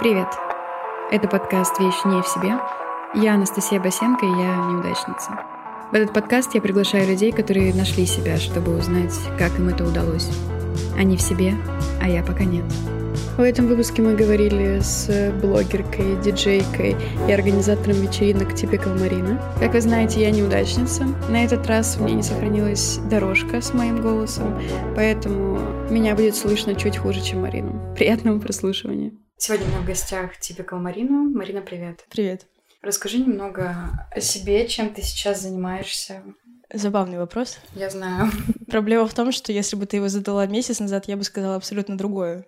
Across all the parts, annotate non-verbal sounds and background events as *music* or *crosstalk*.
Привет! Это подкаст «Вещь не в себе». Я Анастасия Басенко, и я неудачница. В этот подкаст я приглашаю людей, которые нашли себя, чтобы узнать, как им это удалось. Они в себе, а я пока нет. В этом выпуске мы говорили с блогеркой, диджейкой и организатором вечеринок Typical Марина. Как вы знаете, я неудачница. На этот раз у меня не сохранилась дорожка с моим голосом, поэтому меня будет слышно чуть хуже, чем Марину. Приятного прослушивания. Сегодня у меня в гостях Typical Марина. Марина, привет. Привет. Расскажи немного о себе, чем ты сейчас занимаешься. Забавный вопрос. Я знаю. *laughs* Проблема в том, что если бы ты его задала месяц назад, я бы сказала абсолютно другое.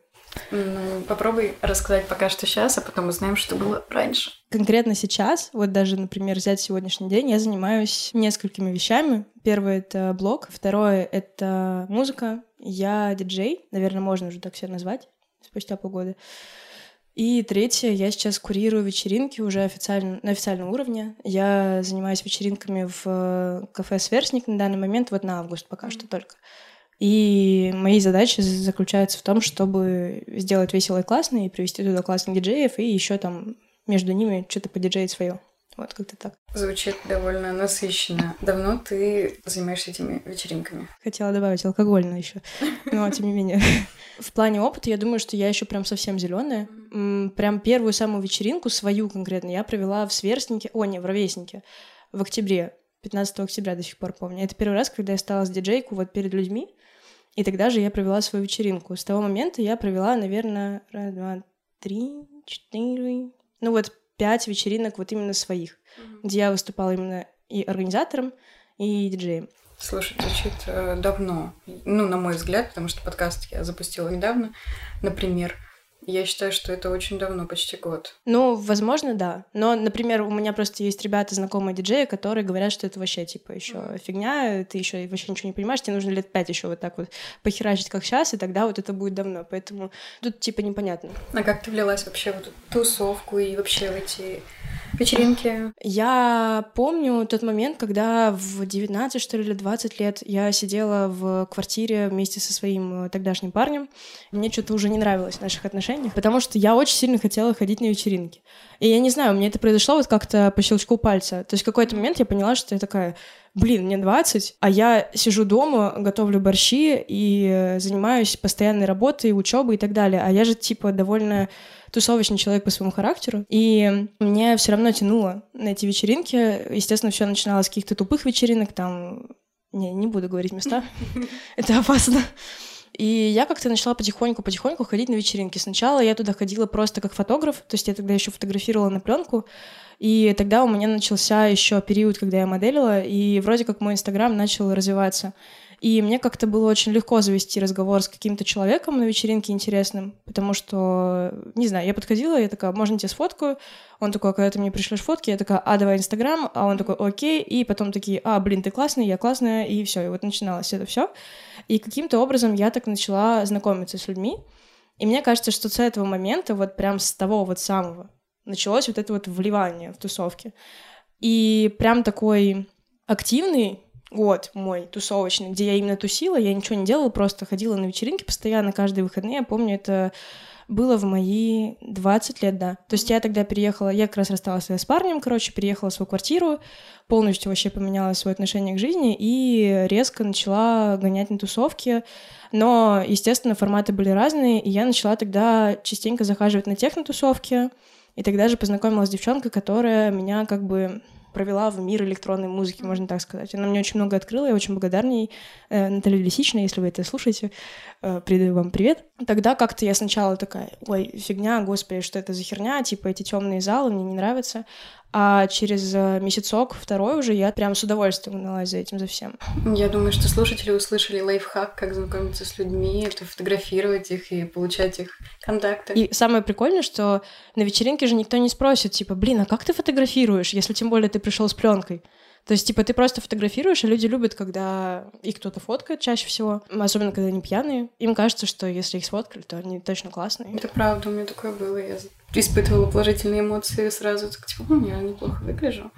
Ну, попробуй рассказать пока что сейчас, а потом узнаем, что было раньше. Конкретно сейчас, вот даже, например, взять сегодняшний день, я занимаюсь несколькими вещами. Первое — это блог, второе — это музыка. Я диджей, наверное, можно уже так все назвать спустя полгода. И третье, я сейчас курирую вечеринки уже официально, на официальном уровне. Я занимаюсь вечеринками в э, кафе «Сверстник» на данный момент, вот на август пока что только. И мои задачи заключаются в том, чтобы сделать весело и классно, и привести туда классных диджеев, и еще там между ними что-то подиджеить свое. Вот как-то так. Звучит довольно насыщенно. Давно ты занимаешься этими вечеринками? Хотела добавить алкогольно еще, но тем не менее. *laughs* В плане опыта я думаю, что я еще прям совсем зеленая. Прям первую самую вечеринку, свою конкретно, я провела в Сверстнике, о, не, в Ровеснике, в октябре, 15 октября до сих пор помню. Это первый раз, когда я стала с диджейку вот перед людьми, и тогда же я провела свою вечеринку. С того момента я провела, наверное, раз, два, три, четыре, ну вот пять вечеринок вот именно своих, mm-hmm. где я выступала именно и организатором, и диджеем. Слушай, звучит э, давно. Ну, на мой взгляд, потому что подкаст я запустила недавно, например. Я считаю, что это очень давно, почти год. Ну, возможно, да. Но, например, у меня просто есть ребята, знакомые диджеи, которые говорят, что это вообще типа еще mm-hmm. фигня, ты еще вообще ничего не понимаешь, тебе нужно лет пять еще вот так вот похерачить, как сейчас, и тогда вот это будет давно. Поэтому тут типа непонятно. А как ты влилась вообще в эту тусовку и вообще в эти вечеринки? Я помню тот момент, когда в 19, что ли, или 20 лет я сидела в квартире вместе со своим э, тогдашним парнем. Мне что-то уже не нравилось в наших отношениях, потому что я очень сильно хотела ходить на вечеринки. И я не знаю, у меня это произошло вот как-то по щелчку пальца. То есть в какой-то момент я поняла, что я такая, блин, мне 20, а я сижу дома, готовлю борщи и занимаюсь постоянной работой, учебой и так далее. А я же, типа, довольно тусовочный человек по своему характеру, и мне все равно тянуло на эти вечеринки. Естественно, все начиналось с каких-то тупых вечеринок, там... Не, не буду говорить места, *laughs* это опасно. И я как-то начала потихоньку-потихоньку ходить на вечеринки. Сначала я туда ходила просто как фотограф, то есть я тогда еще фотографировала на пленку, и тогда у меня начался еще период, когда я моделила, и вроде как мой инстаграм начал развиваться. И мне как-то было очень легко завести разговор с каким-то человеком на вечеринке интересным, потому что, не знаю, я подходила, я такая, можно тебе сфоткаю? Он такой, «А когда ты мне пришлешь фотки, я такая, а, давай Инстаграм, а он такой, окей, и потом такие, а, блин, ты классный, я классная, и все, и вот начиналось это все. И каким-то образом я так начала знакомиться с людьми, и мне кажется, что с этого момента, вот прям с того вот самого, началось вот это вот вливание в тусовки. И прям такой активный год мой тусовочный, где я именно тусила, я ничего не делала, просто ходила на вечеринки постоянно, каждые выходные. Я помню, это было в мои 20 лет, да. То есть я тогда переехала, я как раз рассталась с парнем, короче, переехала в свою квартиру, полностью вообще поменяла свое отношение к жизни и резко начала гонять на тусовки. Но, естественно, форматы были разные, и я начала тогда частенько захаживать на техно-тусовки, и тогда же познакомилась с девчонкой, которая меня как бы провела в мир электронной музыки, можно так сказать. Она мне очень много открыла, я очень благодарна ей. Э, Наталья Лисичная, если вы это слушаете, э, передаю вам привет. Тогда как-то я сначала такая, ой, фигня, господи, что это за херня, типа эти темные залы мне не нравятся. А через э, месяцок, второй уже, я прям с удовольствием гналась за этим, за всем. Я думаю, что слушатели услышали лайфхак, как знакомиться с людьми, это фотографировать их и получать их контакты. И самое прикольное, что на вечеринке же никто не спросит, типа, блин, а как ты фотографируешь, если тем более ты пришел с пленкой? То есть, типа, ты просто фотографируешь, а люди любят, когда их кто-то фоткает чаще всего, особенно когда они пьяные. Им кажется, что если их сфоткали, то они точно классные. Это правда, у меня такое было. Я испытывала положительные эмоции сразу, так, типа, я неплохо выгляжу.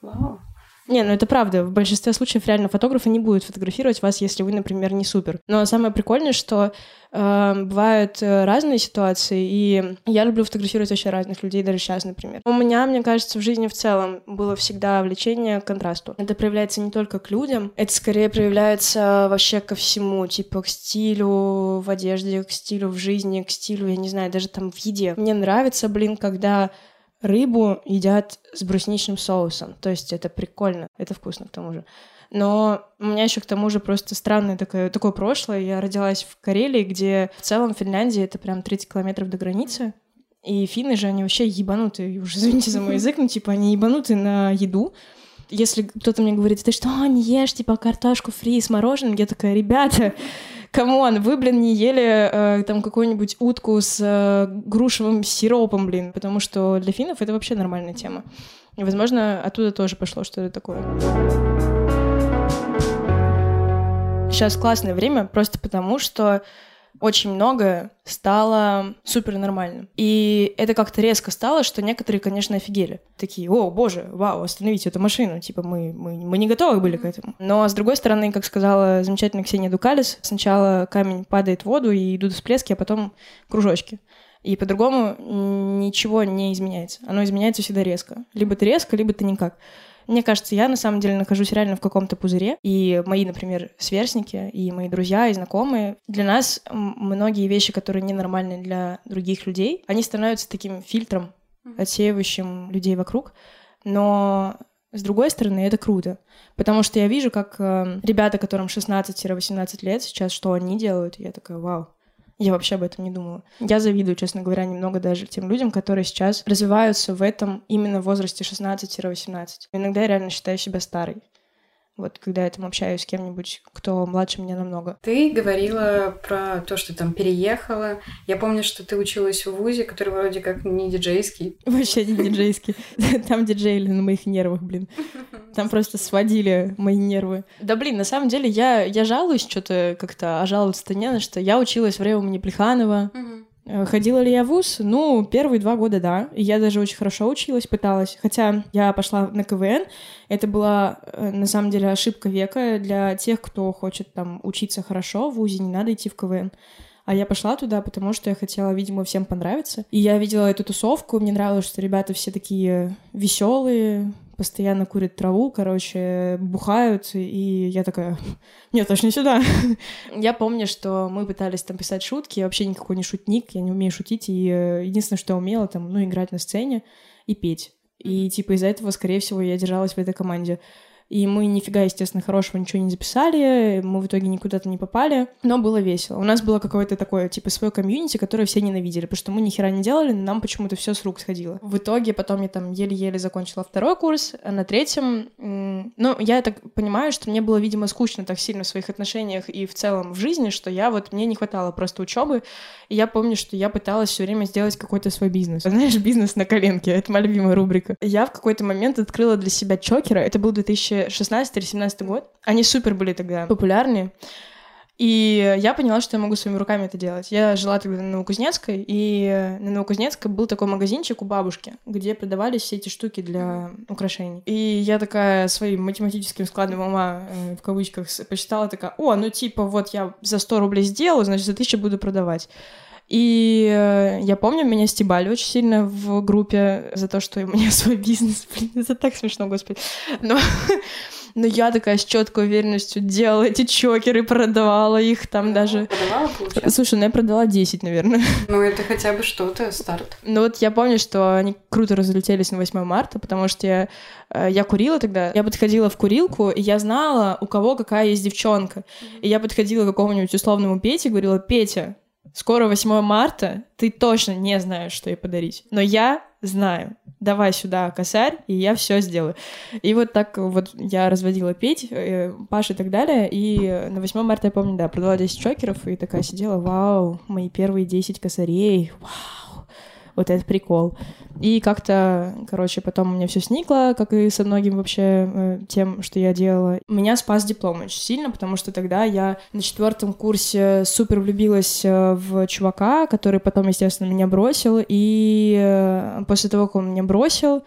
Вау. Не, ну это правда. В большинстве случаев реально фотографы не будут фотографировать вас, если вы, например, не супер. Но самое прикольное, что э, бывают разные ситуации, и я люблю фотографировать вообще разных людей, даже сейчас, например. У меня, мне кажется, в жизни в целом было всегда влечение к контрасту. Это проявляется не только к людям, это скорее проявляется вообще ко всему, типа к стилю в одежде, к стилю в жизни, к стилю, я не знаю, даже там в еде. Мне нравится, блин, когда рыбу едят с брусничным соусом. То есть это прикольно, это вкусно к тому же. Но у меня еще к тому же просто странное такое, такое прошлое. Я родилась в Карелии, где в целом Финляндия это прям 30 километров до границы. И финны же, они вообще ебанутые, *laughs* уж извините за мой язык, но типа они ебанутые на еду. Если кто-то мне говорит, ты что, не ешь, типа, картошку фри с мороженым, я такая, ребята, come on, вы, блин, не ели э, там какую-нибудь утку с э, грушевым сиропом, блин, потому что для финнов это вообще нормальная тема. И, возможно, оттуда тоже пошло что-то такое. Сейчас классное время просто потому, что очень многое стало супер нормальным. И это как-то резко стало, что некоторые, конечно, офигели. Такие, о, боже, вау, остановите эту машину. Типа, мы, мы, мы не готовы были к этому. Но, с другой стороны, как сказала замечательная Ксения Дукалис, сначала камень падает в воду, и идут всплески, а потом кружочки. И по-другому ничего не изменяется. Оно изменяется всегда резко. Либо ты резко, либо ты никак. Мне кажется, я на самом деле нахожусь реально в каком-то пузыре, и мои, например, сверстники, и мои друзья, и знакомые, для нас многие вещи, которые ненормальны для других людей, они становятся таким фильтром, отсеивающим людей вокруг, но с другой стороны, это круто, потому что я вижу, как э, ребята, которым 16-18 лет сейчас, что они делают, и я такая, вау, я вообще об этом не думала. Я завидую, честно говоря, немного даже тем людям, которые сейчас развиваются в этом именно в возрасте 16-18. Иногда я реально считаю себя старой. Вот когда я там общаюсь с кем-нибудь, кто младше меня намного. Ты говорила про то, что там переехала. Я помню, что ты училась в ВУЗе, который вроде как не диджейский. *laughs* Вообще не диджейский. *laughs* Там диджеили на моих нервах, блин. *laughs* Там просто сводили мои нервы. Да, блин, на самом деле я, я жалуюсь что-то как-то, а жаловаться-то не на что. Я училась в Реумане Плеханова. Э, ходила ли я в ВУЗ? Ну, первые два года, да. Я даже очень хорошо училась, пыталась. Хотя я пошла на КВН. Это была, э, на самом деле, ошибка века для тех, кто хочет там учиться хорошо в ВУЗе, не надо идти в КВН. А я пошла туда, потому что я хотела, видимо, всем понравиться. И я видела эту тусовку, мне нравилось, что ребята все такие веселые, постоянно курят траву, короче, бухают, и я такая, *laughs* нет, точно сюда. я помню, что мы пытались там писать шутки, я вообще никакой не шутник, я не умею шутить, и э, единственное, что я умела, там, ну, играть на сцене и петь. И, типа, из-за этого, скорее всего, я держалась в этой команде. И мы нифига, естественно, хорошего ничего не записали, мы в итоге никуда-то не попали, но было весело. У нас было какое-то такое, типа, свое комьюнити, которое все ненавидели, потому что мы ни хера не делали, но нам почему-то все с рук сходило. В итоге потом я там еле-еле закончила второй курс, а на третьем, ну, я так понимаю, что мне было, видимо, скучно так сильно в своих отношениях и в целом в жизни, что я вот, мне не хватало просто учебы, и я помню, что я пыталась все время сделать какой-то свой бизнес. Знаешь, бизнес на коленке, это моя любимая рубрика. Я в какой-то момент открыла для себя чокера, это был 2000 16 или 17 год. Они супер были тогда популярны. И я поняла, что я могу своими руками это делать. Я жила тогда на Новокузнецкой, и на Новокузнецкой был такой магазинчик у бабушки, где продавались все эти штуки для украшений. И я такая своим математическим складом ума, э, в кавычках, посчитала такая, о, ну типа вот я за 100 рублей сделаю, значит за 1000 буду продавать. И э, я помню, меня стебали очень сильно в группе за то, что у меня *laughs* свой бизнес. Блин, это так смешно, господи. Но, *laughs* но я такая с четкой уверенностью делала эти чокеры, продавала их там ну, даже. Продавала, получается? Слушай, ну я продала 10, наверное. *laughs* Ну это хотя бы что-то, старт. Ну вот я помню, что они круто разлетелись на 8 марта, потому что я, э, я курила тогда. Я подходила в курилку, и я знала, у кого какая есть девчонка. И я подходила к какому-нибудь условному Пете и говорила, Петя, Скоро 8 марта, ты точно не знаешь, что ей подарить. Но я знаю. Давай сюда косарь, и я все сделаю. И вот так вот я разводила петь, э, Паша и так далее. И на 8 марта, я помню, да, продала 10 чокеров, и такая сидела, вау, мои первые 10 косарей, вау вот этот прикол. И как-то, короче, потом у меня все сникло, как и со многим вообще э, тем, что я делала. Меня спас диплом очень сильно, потому что тогда я на четвертом курсе супер влюбилась э, в чувака, который потом, естественно, меня бросил. И э, после того, как он меня бросил,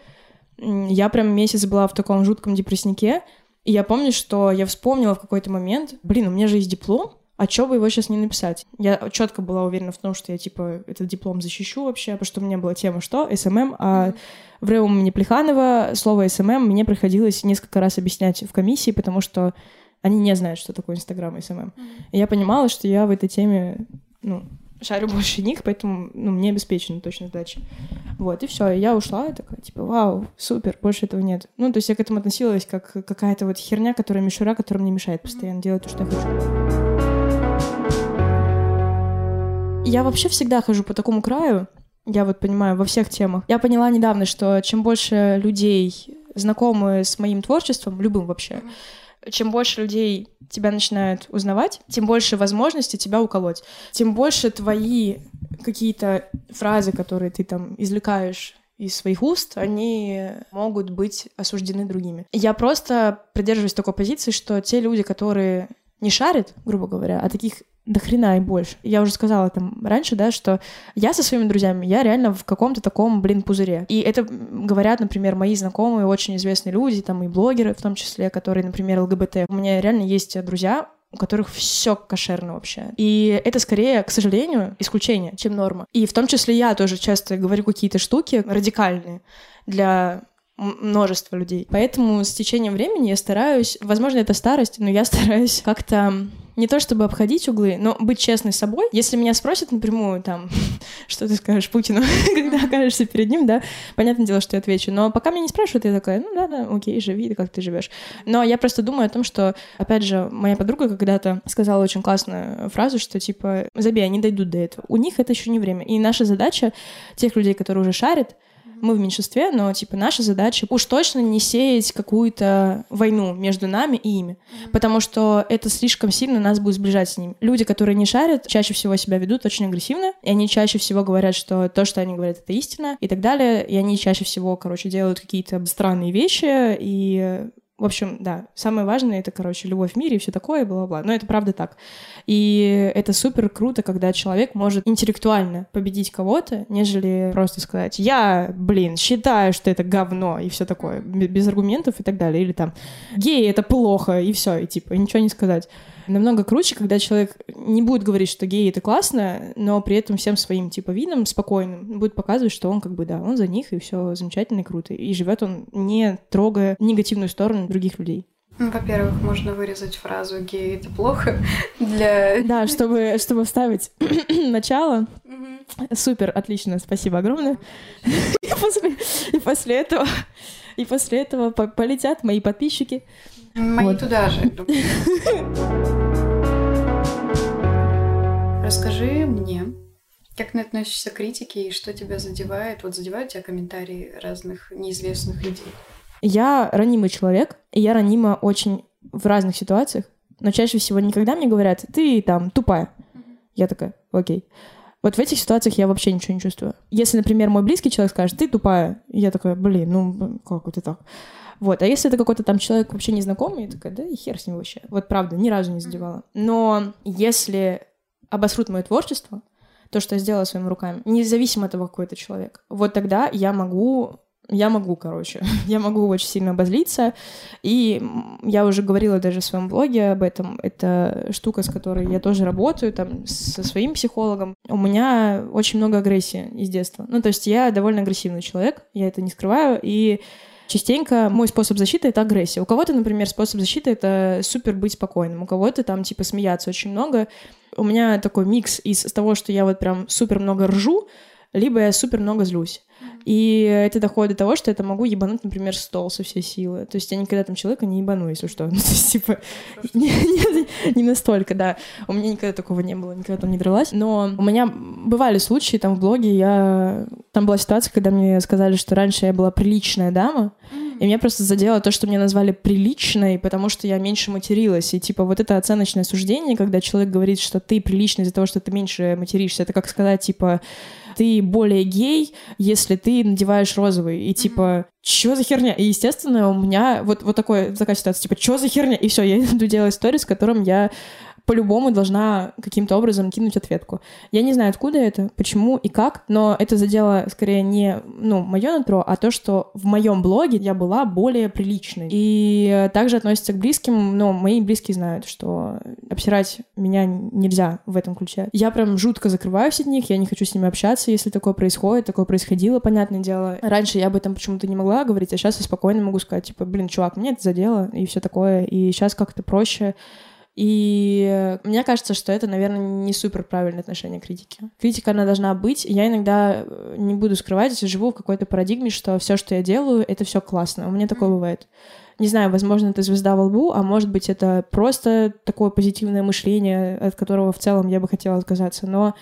Я прям месяц была в таком жутком депресснике, и я помню, что я вспомнила в какой-то момент, блин, у меня же есть диплом, а чё бы его сейчас не написать? Я четко была уверена в том, что я, типа, этот диплом защищу вообще, потому что у меня была тема что? SMM, а в РЭУ имени Плеханова слово SMM мне приходилось несколько раз объяснять в комиссии, потому что они не знают, что такое Инстаграм и SMM. И я понимала, что я в этой теме, ну, шарю больше них, поэтому ну, мне обеспечена точно сдача. Вот, и все, я ушла, и такая, типа, вау, супер, больше этого нет. Ну, то есть я к этому относилась как какая-то вот херня, которая мишура, которая мне мешает постоянно делать то, что я хочу. Я вообще всегда хожу по такому краю, я вот понимаю, во всех темах. Я поняла недавно, что чем больше людей знакомы с моим творчеством, любым вообще, чем больше людей тебя начинают узнавать, тем больше возможностей тебя уколоть. Тем больше твои какие-то фразы, которые ты там извлекаешь из своих уст, они могут быть осуждены другими. Я просто придерживаюсь такой позиции, что те люди, которые не шарят, грубо говоря, а таких до хрена и больше. Я уже сказала там раньше, да, что я со своими друзьями, я реально в каком-то таком, блин, пузыре. И это говорят, например, мои знакомые, очень известные люди, там и блогеры в том числе, которые, например, ЛГБТ. У меня реально есть друзья, у которых все кошерно вообще. И это скорее, к сожалению, исключение, чем норма. И в том числе я тоже часто говорю какие-то штуки радикальные для множества людей. Поэтому с течением времени я стараюсь, возможно, это старость, но я *laughs* стараюсь как-то не то чтобы обходить углы, но быть честной с собой. Если меня спросят напрямую, там, *laughs* что ты скажешь Путину, *laughs* когда окажешься перед ним, да, понятное дело, что я отвечу. Но пока меня не спрашивают, я такая, ну да, да, окей, живи, как ты живешь. Но я просто думаю о том, что, опять же, моя подруга когда-то сказала очень классную фразу, что типа, забей, они дойдут до этого. У них это еще не время. И наша задача, тех людей, которые уже шарят, мы в меньшинстве, но, типа, наша задача уж точно не сеять какую-то войну между нами и ими, потому что это слишком сильно нас будет сближать с ними. Люди, которые не шарят, чаще всего себя ведут очень агрессивно, и они чаще всего говорят, что то, что они говорят, это истина, и так далее, и они чаще всего, короче, делают какие-то странные вещи, и в общем, да, самое важное это, короче, любовь в мире и все такое, бла-бла. Но это правда так. И это супер круто, когда человек может интеллектуально победить кого-то, нежели просто сказать, я, блин, считаю, что это говно и все такое, без аргументов и так далее. Или там, гей, это плохо, и все, и типа, ничего не сказать. Намного круче, когда человек не будет говорить, что гей — это классно, но при этом всем своим, типа, видом спокойным будет показывать, что он, как бы, да, он за них, и все замечательно и круто. И живет он, не трогая негативную сторону других людей. Ну, во-первых, можно вырезать фразу «гей — это плохо» *laughs* для... Да, чтобы, чтобы вставить *clears throat* начало. Супер, отлично, спасибо огромное. И после, и после этого... И после этого полетят мои подписчики. Мои вот. туда же. Расскажи мне, как ты относишься к критике и что тебя задевает? Вот задевают тебя комментарии разных неизвестных людей? Я ранимый человек, и я ранима очень в разных ситуациях, но чаще всего никогда мне говорят, ты там тупая. Я такая, окей. Вот в этих ситуациях я вообще ничего не чувствую. Если, например, мой близкий человек скажет, ты тупая, я такая, блин, ну как это так? Вот. А если это какой-то там человек вообще незнакомый, я такая, да и хер с ним вообще. Вот правда, ни разу не задевала. Но если обосрут мое творчество, то, что я сделала своими руками, независимо от того, какой это человек, вот тогда я могу я могу, короче, *laughs* я могу очень сильно обозлиться, и я уже говорила даже в своем блоге об этом, это штука, с которой я тоже работаю, там, со своим психологом. У меня очень много агрессии из детства, ну, то есть я довольно агрессивный человек, я это не скрываю, и частенько мой способ защиты — это агрессия. У кого-то, например, способ защиты — это супер быть спокойным, у кого-то там, типа, смеяться очень много. У меня такой микс из того, что я вот прям супер много ржу, либо я супер много злюсь. И это доходит до того, что я могу ебануть, например, стол со всей силы. То есть я никогда там человека не ебану, если что. *laughs* Ну, то есть, типа, не, не, не настолько, да. У меня никогда такого не было, никогда там не дралась. Но у меня бывали случаи там в блоге, я... Там была ситуация, когда мне сказали, что раньше я была приличная дама, и меня просто задело то, что меня назвали приличной, потому что я меньше материлась. И типа вот это оценочное суждение, когда человек говорит, что ты приличный из-за того, что ты меньше материшься, это как сказать, типа, ты более гей, если ты надеваешь розовый. И типа, что за херня? И, естественно, у меня вот, вот такое, такая ситуация, типа, что за херня? И все, я *laughs* иду делать сторис, в котором я по-любому должна каким-то образом кинуть ответку. Я не знаю, откуда это, почему и как, но это задело скорее не ну, мое нутро, а то, что в моем блоге я была более приличной. И также относится к близким, но мои близкие знают, что обсирать меня нельзя в этом ключе. Я прям жутко закрываюсь от них, я не хочу с ними общаться, если такое происходит, такое происходило, понятное дело. Раньше я об этом почему-то не могла говорить, а сейчас я спокойно могу сказать, типа, блин, чувак, мне это задело, и все такое, и сейчас как-то проще и мне кажется, что это, наверное, не супер правильное отношение к критике. Критика, она должна быть. Я иногда э, не буду скрывать, живу в какой-то парадигме, что все, что я делаю, это все классно. У меня такое бывает. Не знаю, возможно, это звезда во лбу, а может быть, это просто такое позитивное мышление, от которого в целом я бы хотела отказаться. Но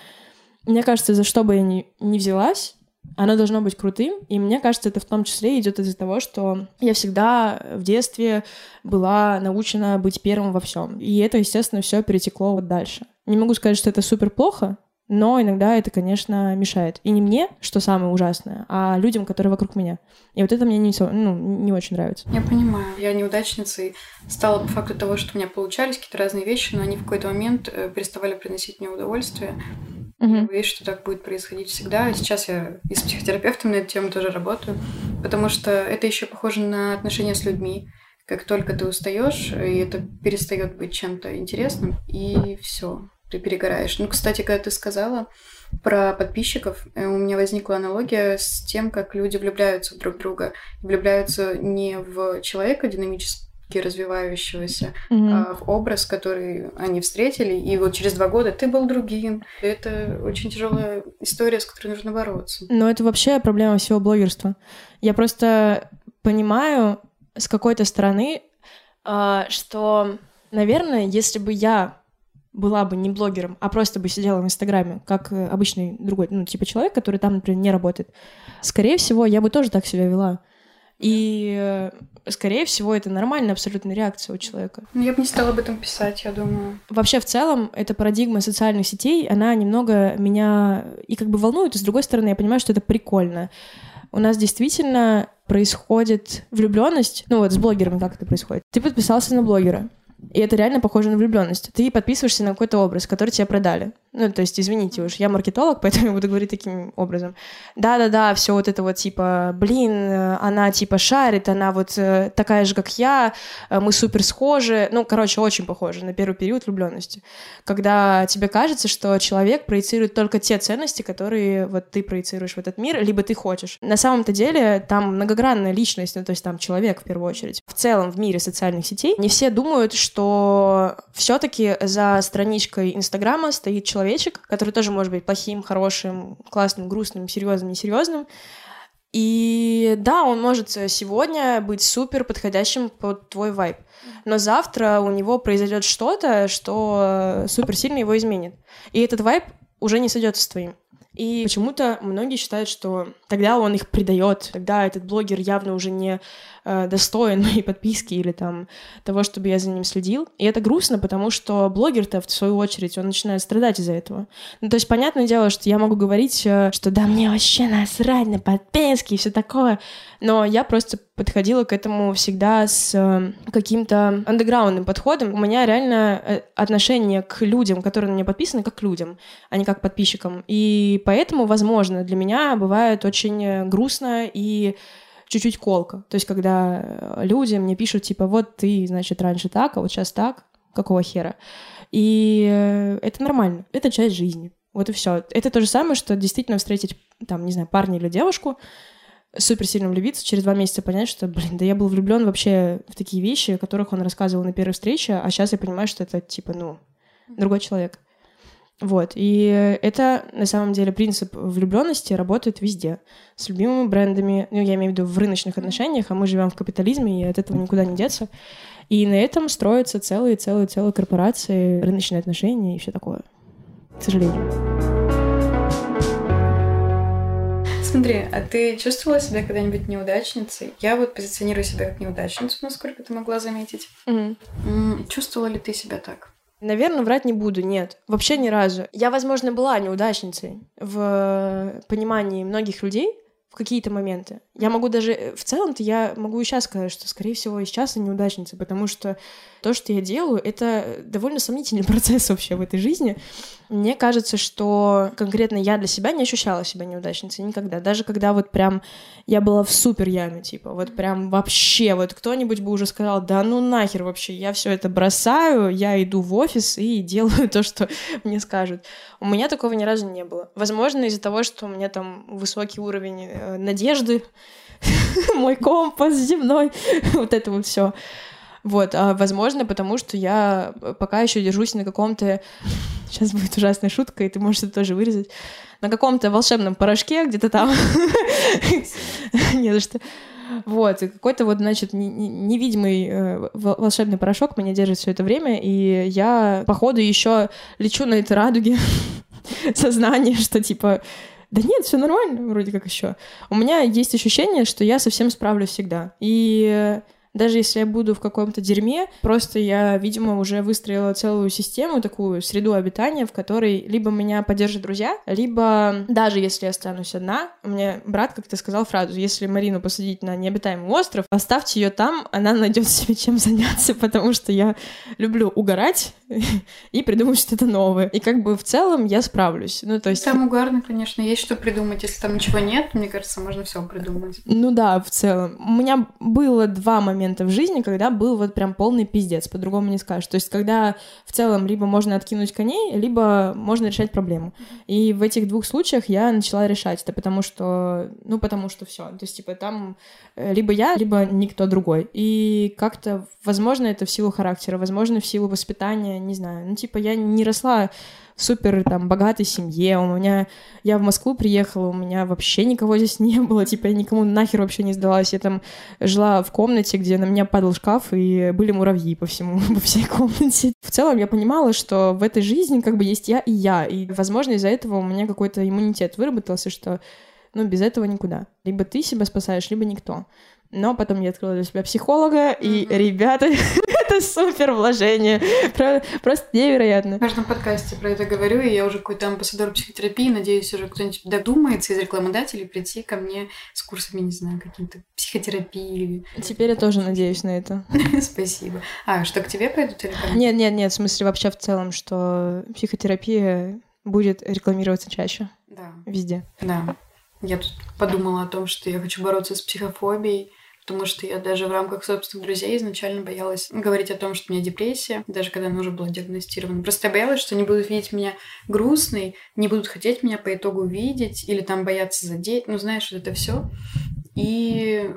мне кажется, за что бы я ни, ни взялась, оно должно быть крутым, и мне кажется, это в том числе идет из-за того, что я всегда в детстве была научена быть первым во всем. И это, естественно, все перетекло вот дальше. Не могу сказать, что это супер плохо, но иногда это, конечно, мешает. И не мне, что самое ужасное, а людям, которые вокруг меня. И вот это мне не, ну, не очень нравится. Я понимаю. Я неудачницей стала по факту того, что у меня получались какие-то разные вещи, но они в какой-то момент э, переставали приносить мне удовольствие. Угу. Боюсь, что так будет происходить всегда. Сейчас я и с психотерапевтом на эту тему тоже работаю, потому что это еще похоже на отношения с людьми. Как только ты устаешь, и это перестает быть чем-то интересным, и все, ты перегораешь. Ну, кстати, когда ты сказала про подписчиков, э, у меня возникла аналогия с тем, как люди влюбляются в друг друга. Влюбляются не в человека динамически развивающегося mm-hmm. а, в образ, который они встретили, и вот через два года ты был другим. Это очень тяжелая история, с которой нужно бороться. Но это вообще проблема всего блогерства. Я просто понимаю с какой-то стороны, а, что, наверное, если бы я была бы не блогером, а просто бы сидела в Инстаграме, как обычный другой, ну, типа человек, который там, например, не работает, скорее всего, я бы тоже так себя вела. И, э, скорее всего, это нормальная абсолютная реакция у человека. Ну, я бы не стала об этом писать, я думаю. Вообще, в целом, эта парадигма социальных сетей, она немного меня и как бы волнует, и с другой стороны, я понимаю, что это прикольно. У нас действительно происходит влюбленность. Ну вот с блогерами как это происходит? Ты подписался на блогера, и это реально похоже на влюбленность. Ты подписываешься на какой-то образ, который тебе продали. Ну, то есть, извините уж, я маркетолог, *laughs* поэтому я буду говорить таким образом. Да-да-да, все вот это вот типа, блин, она типа шарит, она вот э, такая же, как я, э, мы супер схожи. Ну, короче, очень похожи на первый период влюбленности. Когда тебе кажется, что человек проецирует только те ценности, которые вот ты проецируешь в этот мир, либо ты хочешь. На самом-то деле там многогранная личность, ну, то есть там человек в первую очередь. В целом в мире социальных сетей не все думают, что все-таки за страничкой Инстаграма стоит человечек, который тоже может быть плохим, хорошим, классным, грустным, серьезным, несерьезным. И да, он может сегодня быть супер подходящим под твой вайб. Но завтра у него произойдет что-то, что супер сильно его изменит. И этот вайб уже не сойдется с твоим. И почему-то многие считают, что тогда он их предает, тогда этот блогер явно уже не э, достоин *laughs* моей подписки или там того, чтобы я за ним следил. И это грустно, потому что блогер-то, в свою очередь, он начинает страдать из-за этого. Ну, то есть, понятное дело, что я могу говорить, э, что да, мне вообще насрать на подписки и все такое, но я просто подходила к этому всегда с э, каким-то андеграундным подходом. У меня реально э, отношение к людям, которые на меня подписаны, как к людям, а не как к подписчикам. И поэтому, возможно, для меня бывает очень э, грустно и чуть-чуть колко. То есть, когда люди мне пишут, типа, вот ты, значит, раньше так, а вот сейчас так, какого хера? И это нормально, это часть жизни. Вот и все. Это то же самое, что действительно встретить, там, не знаю, парня или девушку, супер сильно влюбиться, через два месяца понять, что, блин, да я был влюблен вообще в такие вещи, о которых он рассказывал на первой встрече, а сейчас я понимаю, что это, типа, ну, другой человек. Вот, и это, на самом деле, принцип влюбленности работает везде. С любимыми брендами, ну, я имею в виду в рыночных отношениях, а мы живем в капитализме, и от этого никуда не деться. И на этом строятся целые-целые-целые корпорации, рыночные отношения и все такое. К сожалению. Смотри, а ты чувствовала себя когда-нибудь неудачницей? Я вот позиционирую себя как неудачницу, насколько ты могла заметить. Угу. Чувствовала ли ты себя так? Наверное, врать не буду, нет. Вообще ни разу. Я, возможно, была неудачницей в понимании многих людей в какие-то моменты. Я могу даже, э, в целом-то я могу и сейчас сказать, что, скорее всего, и сейчас я неудачница, потому что то, что я делаю, это довольно сомнительный *laughs* процесс вообще в этой жизни. Мне кажется, что конкретно я для себя не ощущала себя неудачницей никогда. Даже когда вот прям я была в супер яме, типа, вот прям вообще, вот кто-нибудь бы уже сказал, да ну нахер вообще, я все это бросаю, я иду в офис и *laughs* делаю то, что мне скажут. У меня такого ни разу не было. Возможно, из-за того, что у меня там высокий уровень э, надежды, *laughs* мой компас земной, вот это вот все. Вот, а возможно, потому что я пока еще держусь на каком-то... *laughs* Сейчас будет ужасная шутка, и ты можешь это тоже вырезать. На каком-то волшебном порошке где-то там. *laughs* Не за что. Вот, и какой-то вот, значит, невидимый э, волшебный порошок меня держит все это время, и я, походу, еще лечу на этой радуге *laughs* сознание, что типа да нет, все нормально, вроде как еще. У меня есть ощущение, что я совсем справлюсь всегда. И даже если я буду в каком-то дерьме, просто я, видимо, уже выстроила целую систему, такую среду обитания, в которой либо меня поддержат друзья, либо даже если я останусь одна, у меня брат как-то сказал фразу, если Марину посадить на необитаемый остров, оставьте ее там, она найдет себе чем заняться, *laughs* потому что я люблю угорать *laughs* и придумать что-то новое. И как бы в целом я справлюсь. Ну, то есть... Там угарно, конечно, есть что придумать. Если там ничего нет, мне кажется, можно все придумать. Ну да, в целом. У меня было два момента момента в жизни, когда был вот прям полный пиздец, по-другому не скажешь. То есть, когда в целом либо можно откинуть коней, либо можно решать проблему. И в этих двух случаях я начала решать это, потому что, ну, потому что все. То есть, типа, там э, либо я, либо никто другой. И как-то, возможно, это в силу характера, возможно, в силу воспитания, не знаю. Ну, типа, я не росла супер там богатой семье, у меня... Я в Москву приехала, у меня вообще никого здесь не было, типа я никому нахер вообще не сдалась. Я там жила в комнате, где на меня падал шкаф, и были муравьи по всему, *laughs* по всей комнате. В целом я понимала, что в этой жизни как бы есть я и я, и, возможно, из-за этого у меня какой-то иммунитет выработался, что ну, без этого никуда. Либо ты себя спасаешь, либо никто. Но потом я открыла для себя психолога, и, mm-hmm. ребята, *laughs* это супер вложение. Просто невероятно. В каждом подкасте про это говорю, и я уже какой-то амбассадор психотерапии. Надеюсь, уже кто-нибудь додумается из рекламодателей прийти ко мне с курсами, не знаю, каким-то психотерапии. Теперь я тоже надеюсь на это. *laughs* Спасибо. А, что к тебе пойдут или ко? Нет, нет, нет, в смысле вообще в целом, что психотерапия будет рекламироваться чаще. Да. Везде. Да. Я тут подумала о том, что я хочу бороться с психофобией, потому что я даже в рамках собственных друзей изначально боялась говорить о том, что у меня депрессия, даже когда она уже была диагностирована. Просто я боялась, что они будут видеть меня грустной, не будут хотеть меня по итогу видеть или там бояться задеть, ну знаешь, вот это все. И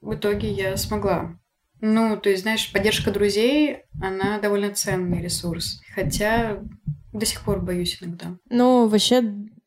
в итоге я смогла. Ну, то есть, знаешь, поддержка друзей, она довольно ценный ресурс. Хотя до сих пор боюсь иногда. Ну, вообще,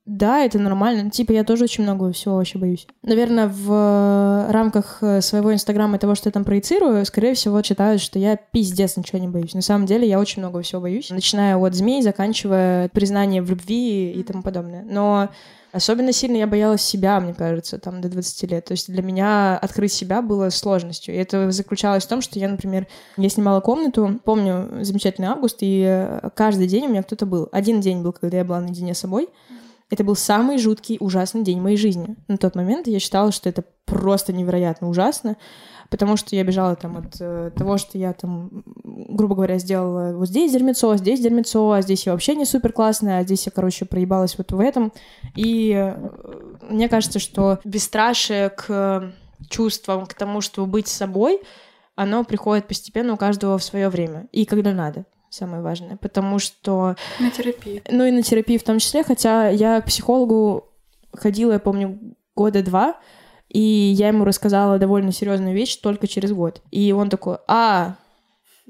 да, это нормально. Типа, я тоже очень много всего вообще боюсь. Наверное, в рамках э, своего инстаграма и того, что я там проецирую, скорее всего, считают, что я пиздец ничего не боюсь. На самом деле, я очень много всего боюсь. Начиная от змей, заканчивая признанием в любви и тому подобное. Но Особенно сильно я боялась себя, мне кажется, там до 20 лет. То есть для меня открыть себя было сложностью. И это заключалось в том, что я, например, я снимала комнату, помню замечательный август, и э, каждый день у меня кто-то был. Один день был, когда я была наедине с собой, это был самый жуткий, ужасный день моей жизни. На тот момент я считала, что это просто невероятно ужасно, потому что я бежала там от э, того, что я там, грубо говоря, сделала вот здесь дерьмецо, здесь дерьмецо, а здесь я вообще не супер классная, а здесь я, короче, проебалась вот в этом. И э, мне кажется, что бесстрашие к чувствам, к тому, чтобы быть собой, оно приходит постепенно у каждого в свое время и когда надо самое важное, потому что... На терапии. Ну и на терапии в том числе, хотя я к психологу ходила, я помню, года два, и я ему рассказала довольно серьезную вещь только через год. И он такой, а,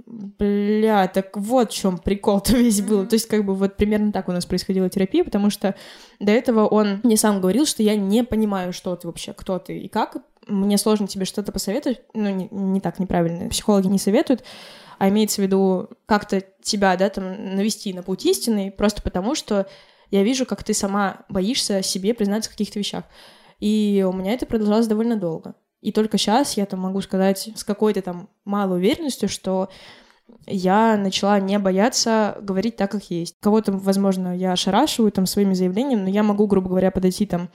бля, так вот в чем прикол-то весь был. Mm-hmm. То есть, как бы, вот примерно так у нас происходила терапия, потому что до этого он мне сам говорил, что я не понимаю, что ты вообще, кто ты и как. Мне сложно тебе что-то посоветовать. Ну, не, не так неправильно. Психологи не советуют а имеется в виду как-то тебя, да, там, навести на путь истинный, просто потому что я вижу, как ты сама боишься себе признаться в каких-то вещах. И у меня это продолжалось довольно долго. И только сейчас я там могу сказать с какой-то там малой уверенностью, что я начала не бояться говорить так, как есть. Кого-то, возможно, я ошарашиваю там своими заявлениями, но я могу, грубо говоря, подойти там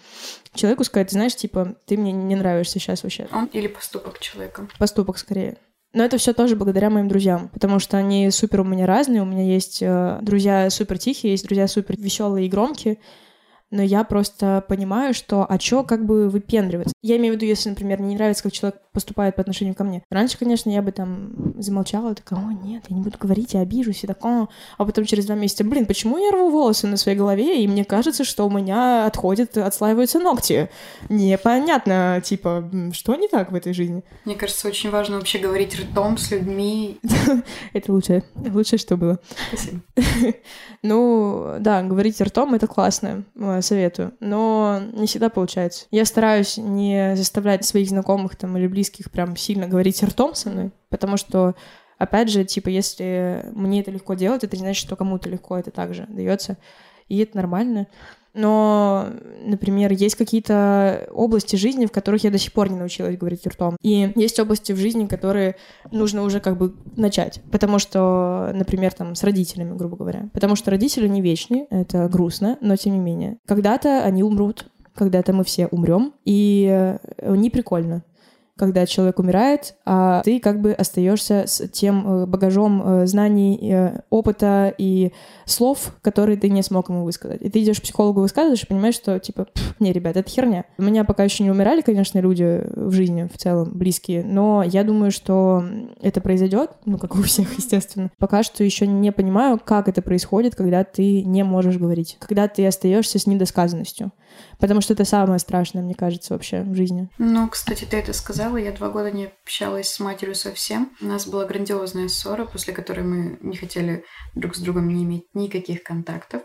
человеку и сказать, знаешь, типа, ты мне не нравишься сейчас вообще. Он или поступок человека? Поступок скорее. Но это все тоже благодаря моим друзьям, потому что они супер у меня разные. У меня есть э, друзья супер тихие, есть друзья супер веселые и громкие но я просто понимаю, что а чё как бы выпендриваться. Я имею в виду, если, например, мне не нравится, как человек поступает по отношению ко мне. Раньше, конечно, я бы там замолчала, такая, о, нет, я не буду говорить, я обижусь, и такое. А потом через два месяца, блин, почему я рву волосы на своей голове, и мне кажется, что у меня отходят, отслаиваются ногти. Непонятно, типа, что не так в этой жизни? Мне кажется, очень важно вообще говорить ртом с людьми. *laughs* Это лучшее, лучшее, что было. Спасибо. *laughs* Ну, да, говорить ртом — это классно советую, но не всегда получается. Я стараюсь не заставлять своих знакомых там или близких прям сильно говорить ртом со мной, потому что опять же, типа, если мне это легко делать, это не значит, что кому-то легко это также дается. И это нормально но, например, есть какие-то области жизни, в которых я до сих пор не научилась говорить ртом. И есть области в жизни, которые нужно уже как бы начать. Потому что, например, там с родителями, грубо говоря. Потому что родители не вечные, это грустно, но тем не менее. Когда-то они умрут, когда-то мы все умрем, и не прикольно когда человек умирает, а ты как бы остаешься с тем э, багажом э, знаний, э, опыта и слов, которые ты не смог ему высказать. И ты идешь к психологу, высказываешь и понимаешь, что типа, не, ребят, это херня. У меня пока еще не умирали, конечно, люди в жизни в целом, близкие, но я думаю, что это произойдет, ну, как у всех, *laughs* естественно. Пока что еще не понимаю, как это происходит, когда ты не можешь говорить, когда ты остаешься с недосказанностью. Потому что это самое страшное, мне кажется, вообще в жизни. Ну, кстати, ты это сказала. Я два года не общалась с матерью совсем. У нас была грандиозная ссора, после которой мы не хотели друг с другом не иметь никаких контактов.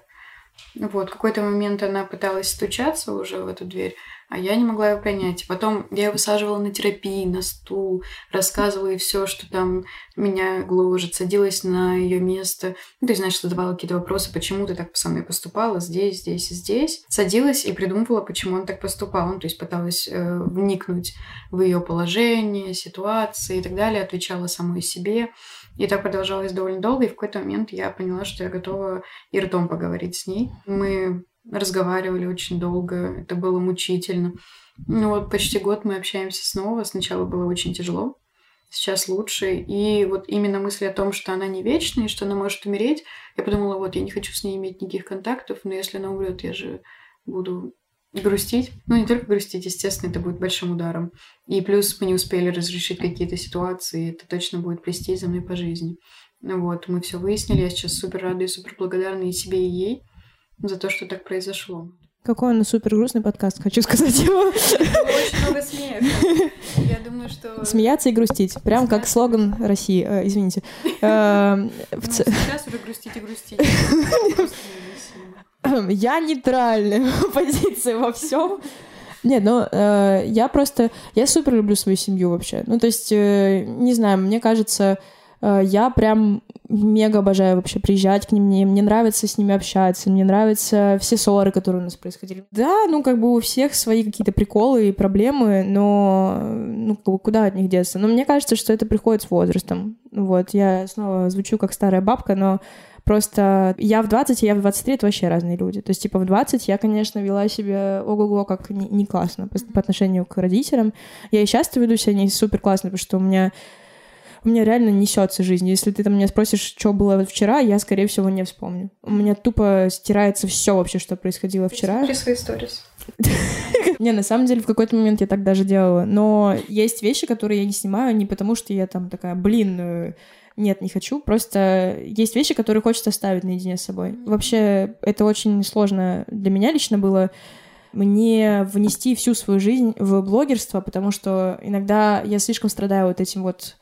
Вот, в какой-то момент она пыталась стучаться уже в эту дверь, а я не могла его принять. Потом я ее высаживала на терапии, на стул, рассказывала ей все, что там меня гложет, садилась на ее место. Ну, ты знаешь, задавала какие-то вопросы, почему ты так со мной поступала, здесь, здесь и здесь. Садилась и придумывала, почему он так поступал. Ну, то есть пыталась э, вникнуть в ее положение, ситуации и так далее, отвечала самой себе. И так продолжалось довольно долго, и в какой-то момент я поняла, что я готова и ртом поговорить с ней. Мы разговаривали очень долго, это было мучительно. Ну вот почти год мы общаемся снова. Сначала было очень тяжело, сейчас лучше. И вот именно мысль о том, что она не вечная, и что она может умереть, я подумала, вот я не хочу с ней иметь никаких контактов, но если она умрет, я же буду грустить. Ну, не только грустить, естественно, это будет большим ударом. И плюс мы не успели разрешить какие-то ситуации, это точно будет плести за мной по жизни. Вот, мы все выяснили, я сейчас супер рада и супер благодарна и себе, и ей за то, что так произошло. Какой он супер грустный подкаст, хочу сказать его. Очень много смеха. Я думаю, что... Смеяться и грустить. Прям как слоган России. Э, извините. Э, ну, сейчас уже грустить и грустить. *laughs* Я нейтральная *laughs* позиция во всем. Нет, ну э, я просто я супер люблю свою семью вообще. Ну то есть э, не знаю, мне кажется, э, я прям мега обожаю вообще приезжать к ним, мне, мне нравится с ними общаться, мне нравятся все ссоры, которые у нас происходили. Да, ну как бы у всех свои какие-то приколы и проблемы, но ну куда от них деться? Но мне кажется, что это приходит с возрастом. Вот, я снова звучу как старая бабка, но Просто я в 20, и я в 23 — это вообще разные люди. То есть, типа, в 20 я, конечно, вела себя ого-го как не, не классно по, по отношению к родителям. Я и часто веду себя не супер классно, потому что у меня у меня реально несется жизнь. Если ты там меня спросишь, что было вчера, я, скорее всего, не вспомню. У меня тупо стирается все вообще, что происходило вчера. Свои сторис. *laughs* Не, на самом деле, в какой-то момент я так даже делала. Но есть вещи, которые я не снимаю не потому, что я там такая, блин, э, нет, не хочу. Просто есть вещи, которые хочется оставить наедине с собой. Вообще, это очень сложно для меня лично было мне внести всю свою жизнь в блогерство, потому что иногда я слишком страдаю вот этим вот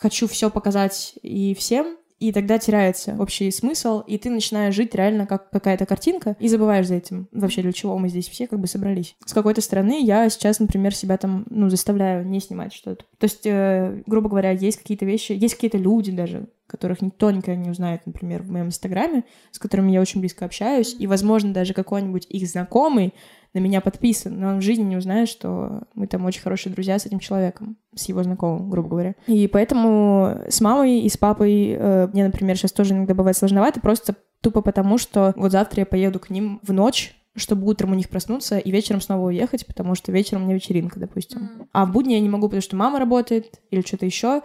хочу все показать и всем, и тогда теряется общий смысл, и ты начинаешь жить реально как какая-то картинка, и забываешь за этим. Вообще, для чего мы здесь все как бы собрались. С какой-то стороны я сейчас, например, себя там, ну, заставляю не снимать что-то. То есть, э, грубо говоря, есть какие-то вещи, есть какие-то люди даже, которых никто никогда не узнает, например, в моем инстаграме, с которыми я очень близко общаюсь, и, возможно, даже какой-нибудь их знакомый на меня подписан, но он в жизни не узнает, что мы там очень хорошие друзья с этим человеком, с его знакомым, грубо говоря. И поэтому с мамой и с папой э, мне, например, сейчас тоже иногда бывает сложновато, просто тупо потому, что вот завтра я поеду к ним в ночь, чтобы утром у них проснуться и вечером снова уехать, потому что вечером у меня вечеринка, допустим. Mm-hmm. А в будни я не могу, потому что мама работает или что-то еще.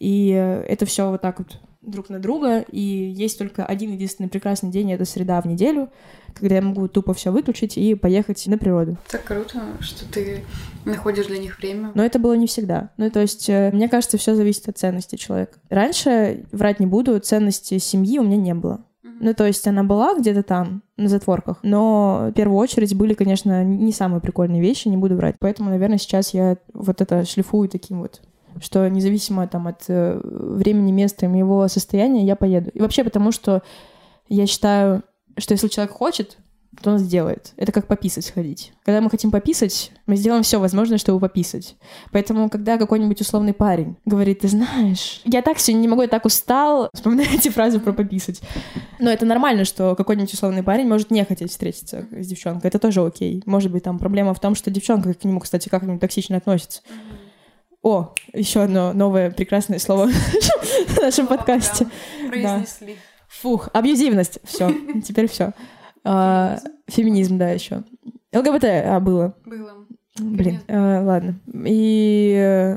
И э, это все вот так вот друг на друга, и есть только один единственный прекрасный день, это среда в неделю, когда я могу тупо все выключить и поехать на природу. Так круто, что ты находишь для них время. Но это было не всегда. Ну, то есть, э, мне кажется, все зависит от ценности человека. Раньше, врать не буду, ценности семьи у меня не было. Ну, то есть она была где-то там, на затворках, но в первую очередь были, конечно, не самые прикольные вещи, не буду врать. Поэтому, наверное, сейчас я вот это шлифую таким вот что независимо там от э, времени, места моего состояния я поеду. И вообще потому, что я считаю, что если человек хочет, то он сделает. Это как пописать сходить. Когда мы хотим пописать, мы сделаем все возможное, чтобы пописать. Поэтому, когда какой-нибудь условный парень говорит, ты знаешь, я так сегодня не могу, я так устал, *laughs* вспоминаете фразу про пописать. Но это нормально, что какой-нибудь условный парень может не хотеть встретиться с девчонкой. Это тоже окей. Может быть, там проблема в том, что девчонка к нему, кстати, как-нибудь токсично относится. О, еще одно новое прекрасное слово в нашем подкасте. Произнесли. Фух, абьюзивность. Все, *laughs* теперь все. А, феминизм, да, еще. ЛГБТ, а, было. Было. Блин, а, ладно. И,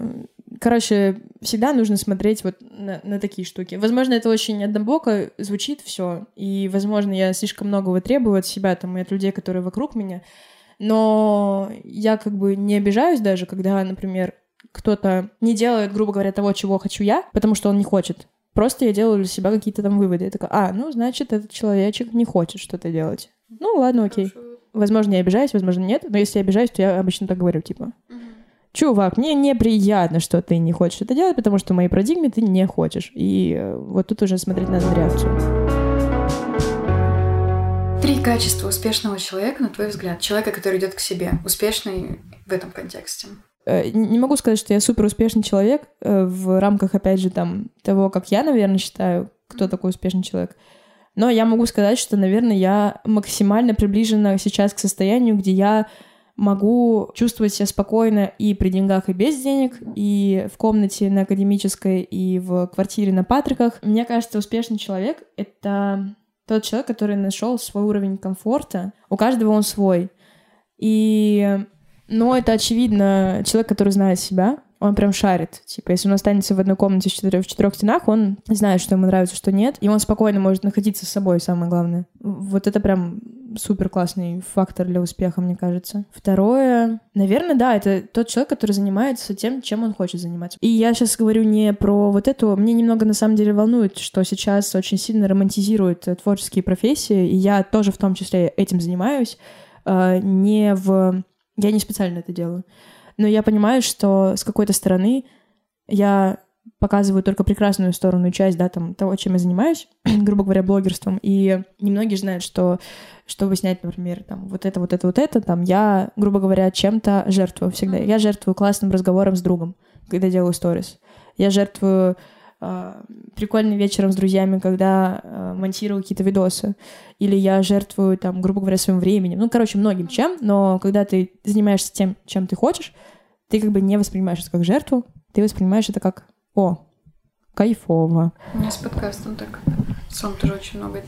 короче, всегда нужно смотреть вот на, на такие штуки. Возможно, это очень однобоко звучит все, и, возможно, я слишком многого требую от себя там и от людей, которые вокруг меня, но я как бы не обижаюсь даже, когда, например, кто-то не делает, грубо говоря, того, чего хочу я, потому что он не хочет. Просто я делаю для себя какие-то там выводы. Я такая, а, ну, значит, этот человечек не хочет что-то делать. Ну, ладно, окей. Возможно, я обижаюсь, возможно, нет. Но если я обижаюсь, то я обычно так говорю, типа, чувак, мне неприятно, что ты не хочешь это делать, потому что в моей парадигме ты не хочешь. И э, вот тут уже смотреть надо на реакцию. Три качества успешного человека, на твой взгляд, человека, который идет к себе, успешный в этом контексте. Э, не могу сказать, что я супер успешный человек э, в рамках, опять же, там того, как я, наверное, считаю, кто такой успешный человек. Но я могу сказать, что, наверное, я максимально приближена сейчас к состоянию, где я могу чувствовать себя спокойно и при деньгах, и без денег, и в комнате на академической, и в квартире на Патриках. Мне кажется, успешный человек — это тот человек, который нашел свой уровень комфорта. У каждого он свой. И но это, очевидно, человек, который знает себя, он прям шарит. Типа, если он останется в одной комнате в четырех, в четырех стенах, он знает, что ему нравится, что нет, и он спокойно может находиться с собой, самое главное. Вот это прям супер классный фактор для успеха, мне кажется. Второе, наверное, да, это тот человек, который занимается тем, чем он хочет заниматься. И я сейчас говорю не про вот эту, мне немного на самом деле волнует, что сейчас очень сильно романтизируют творческие профессии, и я тоже в том числе этим занимаюсь, а, не в я не специально это делаю. Но я понимаю, что с какой-то стороны я показываю только прекрасную сторону часть, да, там, того, чем я занимаюсь, *clears throat* грубо говоря, блогерством. И немногие знают, что чтобы снять, например, там, вот это, вот это, вот это, там, я, грубо говоря, чем-то жертвую всегда. Я жертвую классным разговором с другом, когда делаю сторис. Я жертвую э, прикольным вечером с друзьями, когда э, монтирую какие-то видосы. Или я жертвую, там, грубо говоря, своим временем. Ну, короче, многим чем, но когда ты занимаешься тем, чем ты хочешь, ты как бы не воспринимаешь это как жертву, ты воспринимаешь это как «О, кайфово». У меня с подкастом так. Сам тоже очень много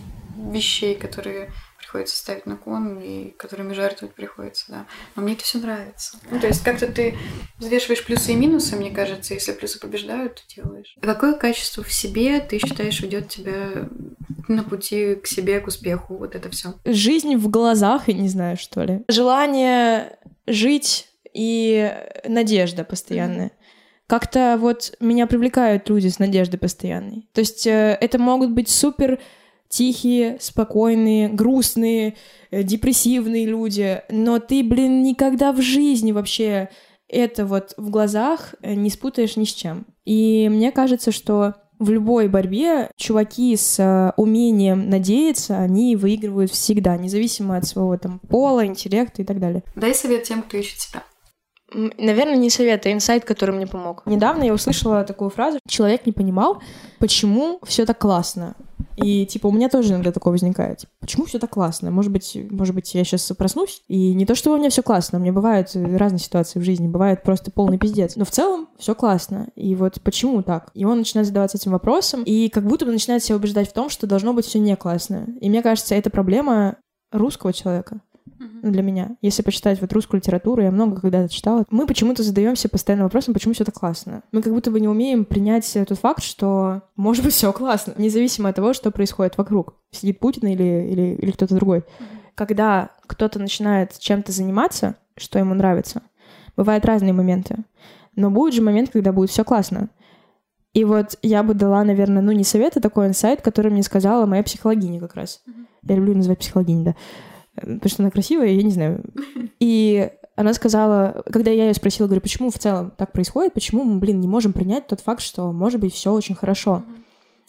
вещей, которые приходится ставить на кон и которыми жертвовать приходится, да. Но мне это все нравится. Ну, то есть как-то ты взвешиваешь плюсы и минусы, мне кажется, если плюсы побеждают, то делаешь. А какое качество в себе ты считаешь ведет тебя на пути к себе, к успеху, вот это все? Жизнь в глазах, я не знаю, что ли. Желание жить и надежда постоянная. Mm-hmm как-то вот меня привлекают люди с надеждой постоянной. То есть э, это могут быть супер тихие, спокойные, грустные, э, депрессивные люди, но ты, блин, никогда в жизни вообще это вот в глазах э, не спутаешь ни с чем. И мне кажется, что в любой борьбе чуваки с э, умением надеяться, они выигрывают всегда, независимо от своего там пола, интеллекта и так далее. Дай совет тем, кто ищет себя. Наверное, не совет, а инсайт, который мне помог. Недавно я услышала такую фразу. Человек не понимал, почему все так классно И, типа, у меня тоже иногда такое возникает. Типа, почему все так классно? Может быть, может быть, я сейчас проснусь, и не то, что у меня все классно, у меня бывают разные ситуации в жизни, бывает просто полный пиздец. Но в целом все классно. И вот почему так? И он начинает задаваться этим вопросом, и как будто бы начинает себя убеждать в том, что должно быть все не классно. И мне кажется, это проблема русского человека uh-huh. для меня. Если почитать вот русскую литературу, я много когда-то читала, мы почему-то задаемся постоянно вопросом, почему все так классно. Мы как будто бы не умеем принять тот факт, что может быть все классно, независимо от того, что происходит вокруг. Сидит Путин или, или, или кто-то другой. Когда кто-то начинает чем-то заниматься, что ему нравится, бывают разные моменты. Но будет же момент, когда будет все классно. И вот я бы дала, наверное, ну не совет, а такой инсайт, который мне сказала моя психологиня как раз. Uh-huh. Я люблю называть психологиней, да потому что она красивая, я не знаю. И она сказала, когда я ее спросила, говорю, почему в целом так происходит, почему мы, блин, не можем принять тот факт, что может быть все очень хорошо.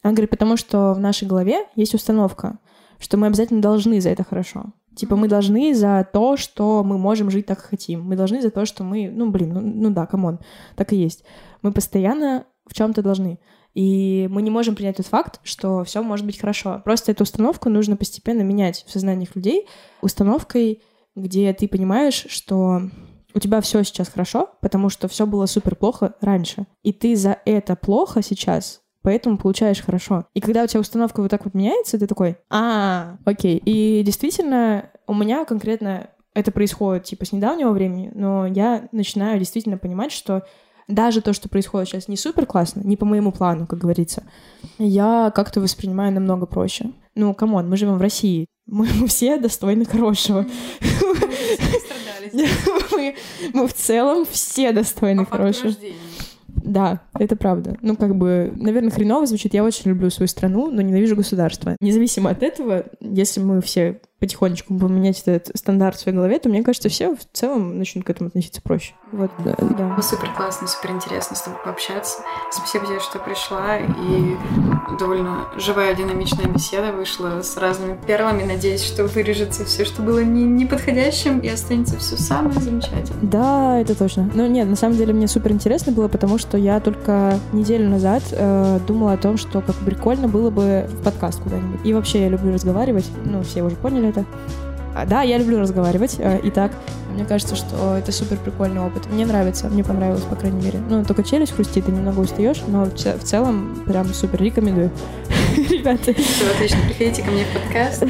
Она говорит, потому что в нашей голове есть установка, что мы обязательно должны за это хорошо. Типа мы должны за то, что мы можем жить так, как хотим. Мы должны за то, что мы, ну блин, ну, ну да, come on, так и есть. Мы постоянно в чем-то должны. И мы не можем принять тот факт, что все может быть хорошо. Просто эту установку нужно постепенно менять в сознаниях людей установкой, где ты понимаешь, что у тебя все сейчас хорошо, потому что все было супер плохо раньше. И ты за это плохо сейчас поэтому получаешь хорошо. И когда у тебя установка вот так вот меняется, ты такой, а, окей. И действительно, у меня конкретно это происходит типа с недавнего времени, но я начинаю действительно понимать, что даже то, что происходит сейчас не супер классно, не по моему плану, как говорится, я как-то воспринимаю намного проще. Ну, come on, мы живем в России, мы, *laughs* мы все достойны хорошего. *laughs* Мы, мы в целом все достойны хорошего. Да, это правда. Ну, как бы, наверное, хреново звучит. Я очень люблю свою страну, но ненавижу государство. Независимо от этого, если мы все потихонечку поменять этот стандарт в своей голове, то мне кажется, все в целом начнут к этому относиться проще. Вот, да. да. Супер классно, супер интересно с тобой пообщаться. Спасибо тебе, что пришла, и довольно живая, динамичная беседа вышла с разными перлами. Надеюсь, что вырежется все, что было не неподходящим, и останется все самое замечательное. Да, это точно. Но нет, на самом деле мне супер интересно было, потому что я только неделю назад э, думала о том, что как прикольно было бы в подкаст куда-нибудь. И вообще я люблю разговаривать, ну, все уже поняли это. А, да, я люблю разговаривать. Э, Итак, мне кажется, что это супер прикольный опыт. Мне нравится, мне понравилось, по крайней мере. Ну, только челюсть хрустит, ты немного устаешь, но в целом прям супер рекомендую. *laughs* Ребята. Все, отлично, приходите ко мне в подкаст.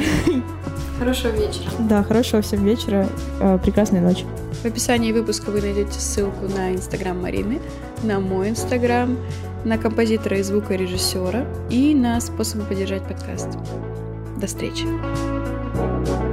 *laughs* Хорошего вечера. Да, хорошего всем вечера. Э, прекрасной ночи. В описании выпуска вы найдете ссылку на инстаграм Марины, на мой инстаграм, на композитора и звукорежиссера и на способы поддержать подкаст. До встречи! thank you